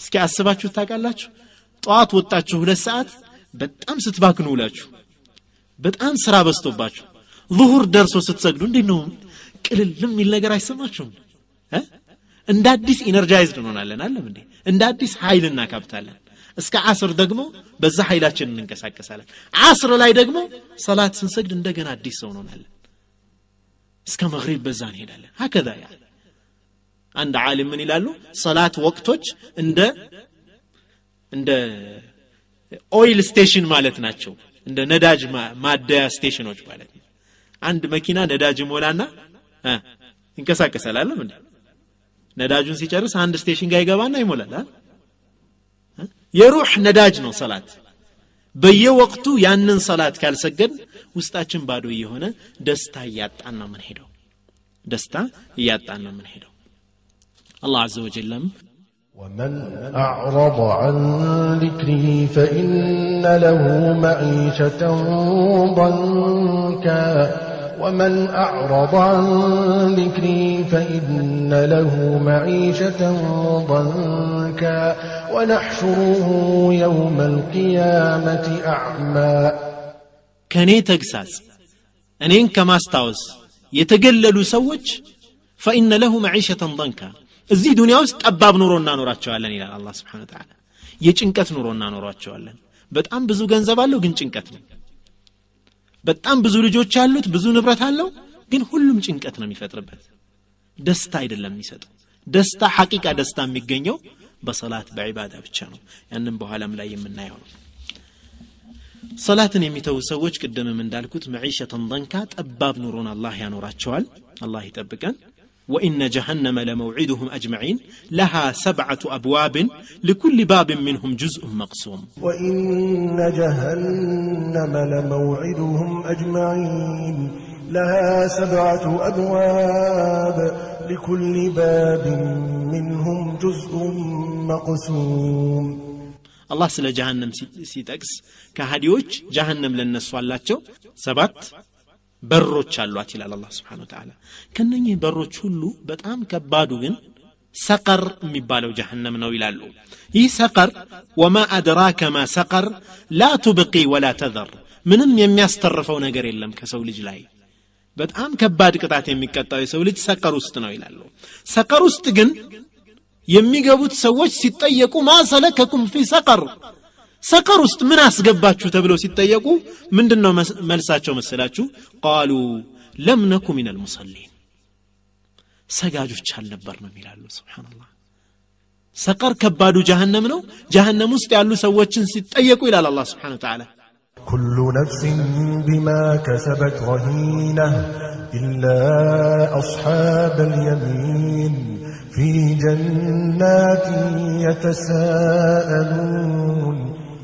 እስኪ አስባችሁ ታውቃላችሁ? ጠዋት ወጣችሁ ሁለት ሰዓት በጣም ስትባክኑ ውላችሁ በጣም ስራ በዝቶባችሁ ዙሁር ደርሶ ስትሰግዱ እንዴት ነው ቅልል የሚል ነገር አይሰማችሁም እንደ አዲስ energized እንሆናለን። አይደለም እንዴ? እንደ አዲስ ኃይል እናካብታለን። እስከ አስር ደግሞ በዛ ኃይላችን እንንቀሳቀሳለን። አስር ላይ ደግሞ ሰላት ስንሰግድ እንደገና አዲስ ሰው እንሆናለን። እስከ መግሪብ በዛ እንሄዳለን። هكذا ያ። አንድ ዓሊም ምን ይላሉ? ሰላት ወቅቶች እንደ እንደ oil station ማለት ናቸው። እንደ ነዳጅ ማደያ station ኦች ማለት አንድ መኪና ነዳጅ ሞላና ይንቀሳቀሳል። አይደለም እንዴ ነዳጁን ሲጨርስ አንድ ስቴሽን ጋር ይገባና ይሞላል የሩህ ነዳጅ ነው ሰላት በየወቅቱ ያንን ሰላት ካልሰገድ ውስጣችን ባዶ እየሆነ ደስታ እያጣን ነው ምንሄደው ደስታ እያጣን ነው ምንሄደው الله عز وجل ومن أعرض عن ذكري فإن له معيشة ضنكا ومن أعرض عن ذكري فإن له معيشة ضنكا ونحشره يوم القيامة أعمى كني تقساس أنين كما استاوز يتقللوا سوج فإن له معيشة ضنكا እዚህ ዱንያ ውስጥ ጠባብ ኑሮ እናኖራቸዋለን ይላል አላህ ስብሓን ተዓላ የጭንቀት ኑሮ እናኖራቸዋለን በጣም ብዙ ገንዘብ አለው ግን ጭንቀት ነው በጣም ብዙ ልጆች አሉት ብዙ ንብረት አለው ግን ሁሉም ጭንቀት ነው የሚፈጥርበት። ደስታ አይደለም የሚሰጠው። ደስታ ሐቂቃ ደስታ የሚገኘው በሰላት በዒባዳ ብቻ ነው። ያንም በኋላም ላይ የምናየው ነው። ሰላትን የሚተዉ ሰዎች ቅድምም እንዳልኩት መዒሸተን ደንካ ጠባብ ኑሮን አላህ ያኖራቸዋል። አላህ ይጠብቀን وإن جهنم لموعدهم أجمعين. لها سبعة أبواب لكل باب منهم جزء مقسوم. وإن جهنم لموعدهم أجمعين. لها سبعة أبواب لكل باب منهم جزء مقسوم. الله سلا جهنم سيتكس كهديوش جهنم لنسوالاتشو سبت በሮች አሏት ይላል አላህ ስብሓን ወተዓላ ከነኚህ በሮች ሁሉ በጣም ከባዱ ግን ሰቀር የሚባለው ጀሃነም ነው ይላሉ። ይህ ሰቀር ወማ አድራከ ማ ሰቀር ላ ቱብቂ ወላ ተዘር። ምንም የሚያስተርፈው ነገር የለም ከሰው ልጅ ላይ። በጣም ከባድ ቅጣት የሚቀጣው የሰው ልጅ ሰቀር ውስጥ ነው ይላሉ። ሰቀር ውስጥ ግን የሚገቡት ሰዎች ሲጠየቁ ማ ሰለከኩም ፊ ሰቀር ሰቀር ውስጥ ምን አስገባችሁ ተብለው ሲጠየቁ ምንድን ነው መልሳቸው መሰላችሁ ቃሉ ለም ነኩ ሚን አልሙሰሊን ሰጋጆች አልነበርንም ይላሉ ስብሓንላህ ሰቀር ከባዱ ጀሃነም ነው ጀሃነም ውስጥ ያሉ ሰዎችን ሲጠየቁ ይላል አላህ ስብሓን ተዓላ كل نفس بما كسبت رهينة إلا أصحاب اليمين في جنات يتساءلون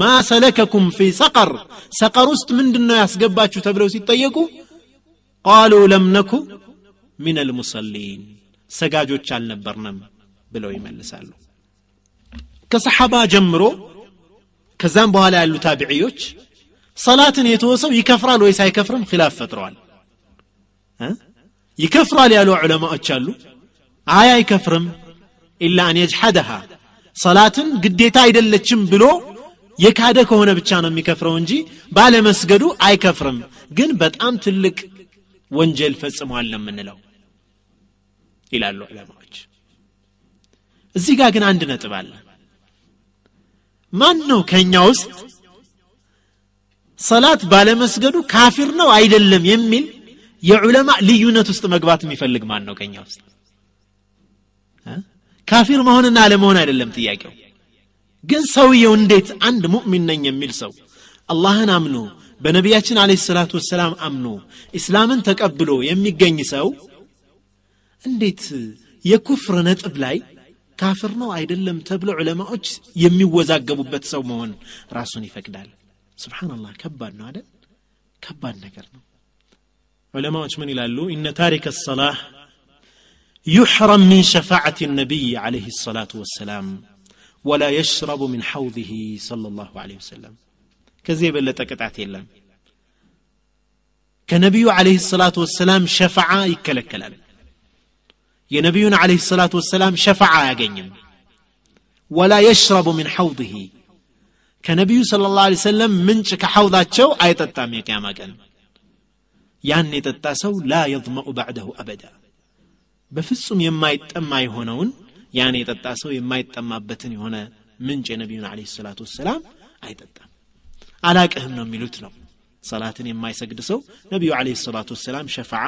ማሰለከኩም ፊ ሰቀር? ሰቀር ውስጥ ምንድን ነው ያስገባችሁ ተብለው ሲጠየቁ ቃሉ ለምነኩ ሚን አልሙሰሊን ሰጋጆች አልነበርንም ብለው ይመልሳሉ። ከሰሓባ ጀምሮ ከዛም በኋላ ያሉ ታቢዕዮች ሰላትን የተወሰው ይከፍራል ወይስ አይከፍርም? ኪላፍ ፈጥረዋል። ይከፍራል ያሉ ዑለማዎች አሉ። አይ አይከፍርም ኢላ አን የጅሐደሃ ሰላትን ግዴታ አይደለችም ብሎ የካደ ከሆነ ብቻ ነው የሚከፍረው እንጂ ባለመስገዱ አይከፍርም። ግን በጣም ትልቅ ወንጀል ፈጽሟል ነው የምንለው ይላሉ ዑለማዎች። እዚህ ጋር ግን አንድ ነጥብ አለ። ማን ነው ከእኛ ውስጥ ሰላት ባለመስገዱ ካፊር ነው አይደለም የሚል የዑለማ ልዩነት ውስጥ መግባት የሚፈልግ ማን ነው ከኛ ውስጥ ካፊር መሆንና አለመሆን አይደለም ጥያቄው ግን ሰውየው እንዴት አንድ ሙእሚን ነኝ የሚል ሰው አላህን አምኖ በነቢያችን አለ ሰላቱ ወሰላም አምኖ ኢስላምን ተቀብሎ የሚገኝ ሰው እንዴት የኩፍር ነጥብ ላይ ካፍር ነው አይደለም ተብሎ ዑለማዎች የሚወዛገቡበት ሰው መሆን ራሱን ይፈቅዳል ስብሓንላህ ከባድ ነው አይደል ከባድ ነገር ነው ዑለማዎች ምን ይላሉ ኢነ ታሪክ ሰላህ يحرم من شفاعة النبي عليه الصلاة والسلام ولا يشرب من حوضه صلى الله عليه وسلم. كزي بلتك تعتيلا كنبي عليه الصلاة والسلام شفعاء كلكلا يا نبي عليه الصلاة والسلام شفعاء جنيم ولا يشرب من حوضه كنبي صلى الله عليه وسلم من شك حوضات شو آية التامية كما كان يعني تتاسو لا يضمأ بعده أبدا بفسهم يما يتأمى يهونون ያን የጠጣ ሰው የማይጠማበትን የሆነ ምንጭ የነቢዩን አለ ሰላቱ ወሰላም አይጠጣም። አላቅህም ነው የሚሉት ነው። ሰላትን የማይሰግድ ሰው ነቢዩ አለ ሰላቱ ወሰላም ሸፈዓ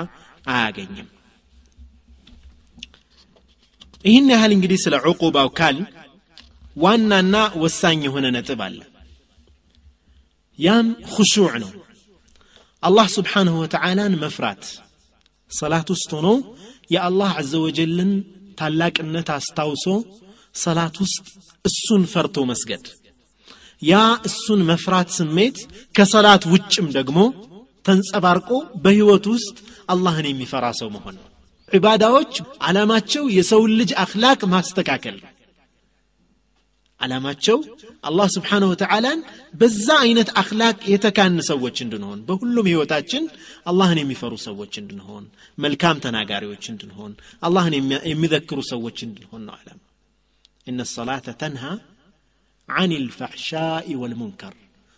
አያገኝም። ይህን ያህል እንግዲህ ስለ ዕቁባው ካል ዋናና ወሳኝ የሆነ ነጥብ አለ። ያም ሁሹዕ ነው። አላህ ስብሓንሁ ወተዓላን መፍራት ሰላት ውስጥ ሆኖ የአላህ አዘ ወጀልን ታላቅነት አስታውሶ ሰላት ውስጥ እሱን ፈርቶ መስገድ። ያ እሱን መፍራት ስሜት ከሰላት ውጭም ደግሞ ተንጸባርቆ በህይወት ውስጥ አላህን የሚፈራ ሰው መሆን ነው። ዒባዳዎች ዓላማቸው የሰውን ልጅ አክላቅ ማስተካከል ዓላማቸው አላህ ስብሓንሁ ወተዓላን በዛ አይነት አክላቅ የተካን ሰዎች እንድንሆን በሁሉም ህይወታችን አላህን የሚፈሩ ሰዎች እንድንሆን መልካም ተናጋሪዎች እንድንሆን አላህን የሚዘክሩ ሰዎች እንድንሆን ነው ዓላማ። እነ ሰላተ ተንሃ አን ልፋሕሻኢ ወልሙንከር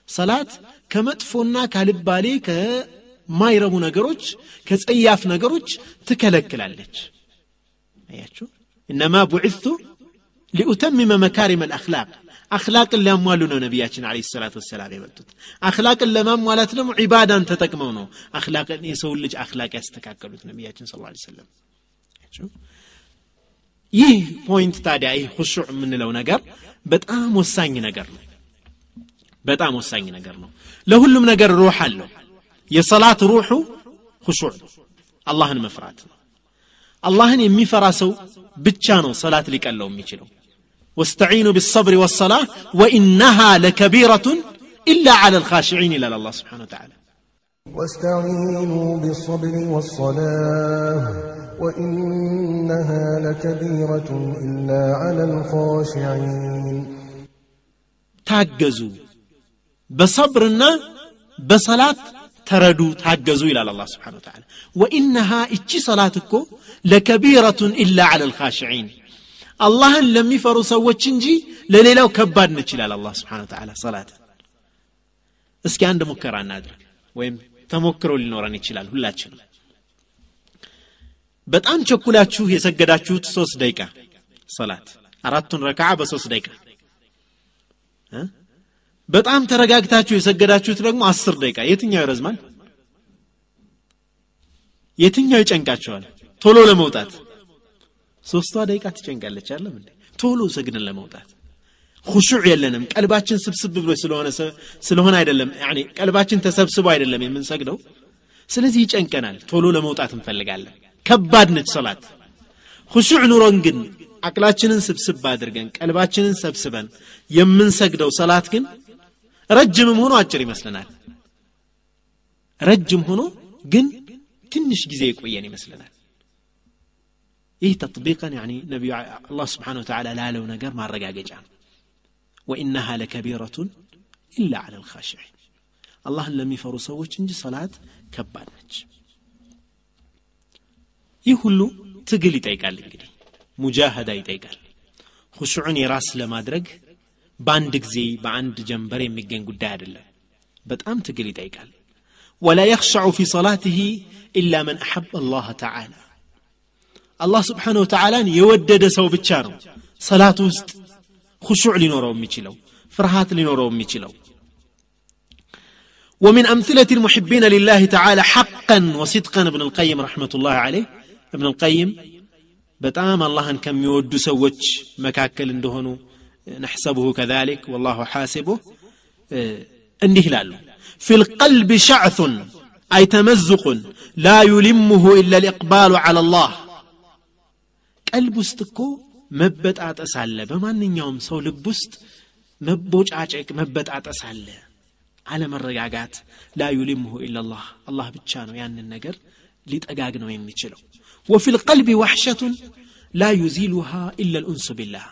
ሰላት ከመጥፎና ካልባሌ ከማይረቡ ነገሮች ከጸያፍ ነገሮች ትከለክላለች። አያችሁ? እነማ ቡዕቱ ሊኡተምመ መካሪም አልአክላቅ አክላቅን ሊያሟሉ ነው ነቢያችን አለ ሰላት ወሰላም የመጡት አክላቅን ለማሟላት ደግሞ ዒባዳን ተጠቅመው ነው አክላቅን የሰውን ልጅ አክላቅ ያስተካከሉት ነቢያችን ስ ሰለም ይህ ፖይንት ታዲያ ይህ ሁሹዕ የምንለው ነገር በጣም ወሳኝ ነገር ነው በጣም ወሳኝ ነገር ነው ለሁሉም ነገር ሩህ አለው የሰላት ሩሑ ሁሹዕ ነው አላህን መፍራት ነው አላህን የሚፈራ ሰው ብቻ ነው ሰላት ሊቀለው የሚችለው ወስተዒኑ ቢሰብር ወሰላህ ወኢነሃ ለከቢረቱን ኢላ ዓላ ልካሽዒን ይላል አላህ ስብሓን ወተዓላ واستعينوا بالصبر والصلاة وإنها لكبيرة إلا على الخاشعين ታገዙ በሰብርና በሰላት ተረዱ ታገዙ ይላል አላህ ስብሓን ወተዓላ ወኢነሃ እቺ ሰላት እኮ ለከቢረቱን ኢላ ዓላ ልካሽዒን አላህን ለሚፈሩ ሰዎች እንጂ ለሌላው ከባድ ነች ይላል አላህ ስብሓን ወተዓላ ሰላት። እስኪ አንድ ሙከራ እናድርግ ወይም ተሞክሮ ሊኖረን ይችላል ሁላችንም። በጣም ቸኩላችሁ የሰገዳችሁት ሶስት ደቂቃ ሰላት። አራቱን ረክዓ በሶስት ደቂቃ? በጣም ተረጋግታችሁ የሰገዳችሁት ደግሞ አስር ደቂቃ። የትኛው ይረዝማል? የትኛው ይጨንቃቸዋል ቶሎ ለመውጣት ሶስቷ ደቂቃ ትጨንቃለች። አለም እንዴ? ቶሎ ሰግደን ለመውጣት። ሁሹዕ የለንም። ቀልባችን ስብስብ ብሎ ስለሆነ ስለሆነ አይደለም። ቀልባችን ተሰብስቦ አይደለም የምንሰግደው። ስለዚህ ይጨንቀናል። ቶሎ ለመውጣት እንፈልጋለን። ከባድ ነች ሰላት ሁሹዕ ኑሮን ግን አቅላችንን ስብስብ አድርገን ቀልባችንን ሰብስበን የምንሰግደው ሰላት ግን ረጅምም ሆኖ አጭር ይመስለናል። ረጅም ሆኖ ግን ትንሽ ጊዜ የቆየን ይመስለናል ይህ ተጥቢቀን ነቢዩ አላህ ስብሓን ወተዓላ ላለው ነገር ማረጋገጫ ነው። ወኢነሃ ለከቢረቱን ኢላ ዓላ ልካሽዒን አላህን ለሚፈሩ ሰዎች እንጂ ሰላት ከባድ ነች። ይህ ሁሉ ትግል ይጠይቃል እንግዲህ ሙጃሃዳ ይጠይቃል። ሁሹዑን የራስ ለማድረግ በአንድ ጊዜ በአንድ ጀንበር የሚገኝ ጉዳይ አይደለም። በጣም ትግል ይጠይቃል። ወላ የኽሸዑ ፊ ሰላትህ ኢላ መን አሐብ አላህ ተዓላ አላህ ስብሓን ወተዓላን የወደደ ሰው ብቻ ነው ሰላት ውስጥ خشوع لنورو ميشلو فرهات لنورو ميشلو ومن أمثلة المحبين لله تعالى حقا وصدقا ابن القيم رحمة الله عليه ابن القيم بتام الله أن كم يود سوج مكاكل اندهنو نحسبه كذلك والله حاسبه انده لالو في القلب شعث أي تمزق لا يلمه إلا الإقبال على الله ቀልብ ውስጥ እኮ መበጣጠስ አለ። በማንኛውም ሰው ልብ ውስጥ መቦጫጨቅ መበጣጠስ አለ። አለመረጋጋት ላ ዩሊምሁ ኢላላህ አላህ ብቻ ነው ያንን ነገር ሊጠጋግ ነው የሚችለው። ወፊ ልቀልቢ ዋሕሸቱን ላ ዩዚሉሃ ኢላ ልኡንሱ ቢላህ።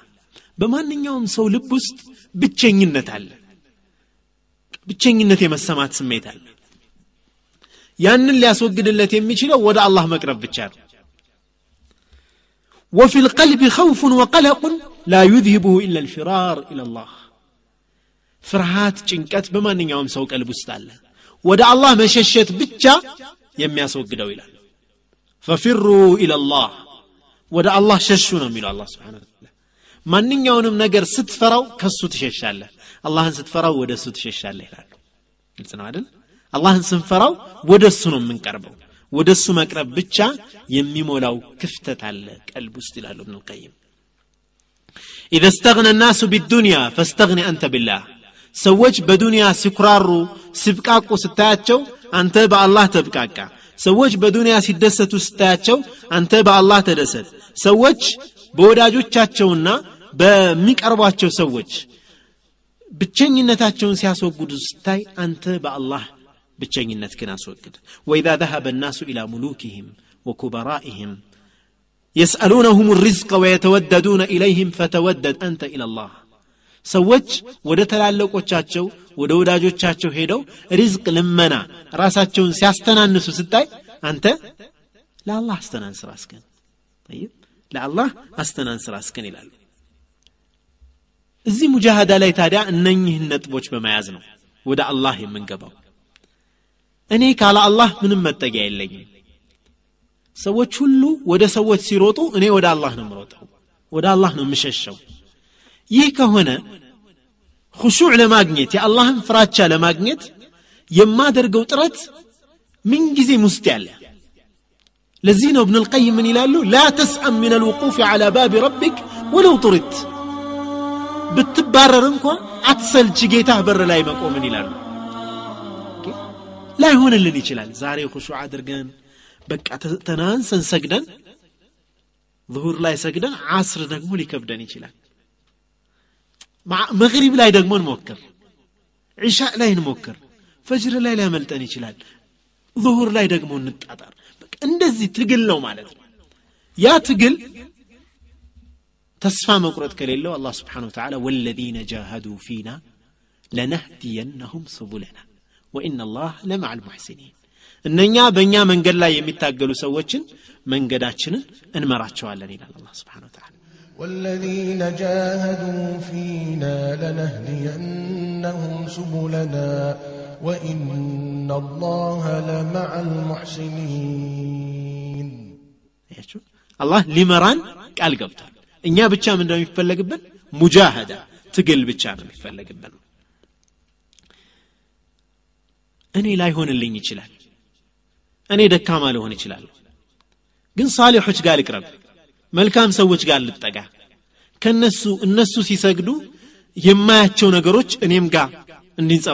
በማንኛውም ሰው ልብ ውስጥ ብቸኝነት አለ። ብቸኝነት የመሰማት ስሜት አለ። ያንን ሊያስወግድለት የሚችለው ወደ አላህ መቅረብ ብቻ ነው። وفي القلب خوف وقلق لا يذهبه إلا الفرار إلى الله فرهات ጭንቀት በማንኛውም ሰው ቀልብ ውስጥ አለ ወደ አላህ መሸሸት ብቻ የሚያስወግደው ይላል ፈፊሩ ኢለላህ ወደ አላህ ሸሹ ነው የሚለው አላህ ስብሓን ወተዓላ ማንኛውንም ነገር ስትፈራው ከሱ ትሸሻለህ አላህን ስትፈራው ወደ እሱ ትሸሻለህ ይላሉ ግልጽ ነው አይደል አላህን ስንፈራው ወደ እሱ ነው የምንቀርበው ወደ እሱ መቅረብ ብቻ የሚሞላው ክፍተት አለ ቀልብ ውስጥ ይላሉ እብን ልቀይም ኢዘ እስተግነ ናሱ ቢዱንያ ፈስተግኒ አንተ ቢላህ። ሰዎች በዱንያ ሲኩራሩ ሲብቃቁ ስታያቸው አንተ በአላህ ተብቃቃ። ሰዎች በዱንያ ሲደሰቱ ስታያቸው አንተ በአላህ ተደሰት። ሰዎች በወዳጆቻቸውና በሚቀርቧቸው ሰዎች ብቸኝነታቸውን ሲያስወግዱ ስታይ አንተ በአላህ ብቸኝነት ግን አስወግድ ወኢዛ ذهب الناس إلى ملوكهم وكبرائهم يسألونهم الرزق ويتوددون إليهم فتودد أنت إلى الله ሰዎች ወደ ተላለቆቻቸው ወደ ወዳጆቻቸው ሄደው ሪዝቅ ልመና ራሳቸውን ሲያስተናንሱ ስታይ አንተ ለአላህ አስተናንስ ራስከን ለአላህ አስተናንስ ራስከን ይላሉ እዚህ ሙጃሃዳ ላይ ታዲያ እነኝህን ነጥቦች በመያዝ ነው ወደ አላህ የምንገባው እኔ ካለ አላህ ምንም መጠጊያ የለኝም ሰዎች ሁሉ ወደ ሰዎች ሲሮጡ እኔ ወደ አላህ ነው የምሮጠው ወደ አላህ ነው የምሸሸው ይህ ከሆነ ሁሹዕ ለማግኘት የአላህን ፍራቻ ለማግኘት የማደርገው ጥረት ምንጊዜም ውስጥ ያለ ለዚህ ነው እብን ልቀይም ምን ይላሉ ላ ተስአም ምን ልውቁፍ ዓላ ባቢ ረቢክ ወለው ጡሪት ብትባረር እንኳ አትሰልች ጌታህ በር ላይ መቆምን ይላሉ لا ላይሆንልን ይችላል። ዛሬ ሁሹ አድርገን በቃ ተናንሰን ሰግደን ظهور لا يسجدن عصر نجمو لي كبدن مع مغرب لا يدقمون موكر عشاء لا ينموكر فجر لا يعمل تاني شلال ظهور لا يدقمون نتعطر اندزي تقل لو مالت يا تقل تسفى مقرة كليلو الله سبحانه وتعالى والذين جاهدوا فينا لنهدينهم سبلنا ወኢና ላህ ለማዕ ልሙሕሲኒን እነኛ በእኛ መንገድ ላይ የሚታገሉ ሰዎችን መንገዳችንን እንመራቸዋለን ይላል አላህ ስብሓን ወተዓላ والذين جاهدوا فينا لنهدينهم سبلنا وإن الله لمع المحسنين ያችሁ አላህ ሊመራን ቃል ገብቷል እኛ ብቻ ምን እንደሚፈለግብን ሙጃሃዳ ትግል ብቻ ነው የሚፈለግብን እኔ ላይሆንልኝ ይችላል። እኔ ደካማ ልሆን ይችላለሁ ግን ሳሊሖች ጋር ልቅረብ መልካም ሰዎች ጋር ልጠጋ። ከነሱ እነሱ ሲሰግዱ የማያቸው ነገሮች እኔም ጋር እንዲንጸባ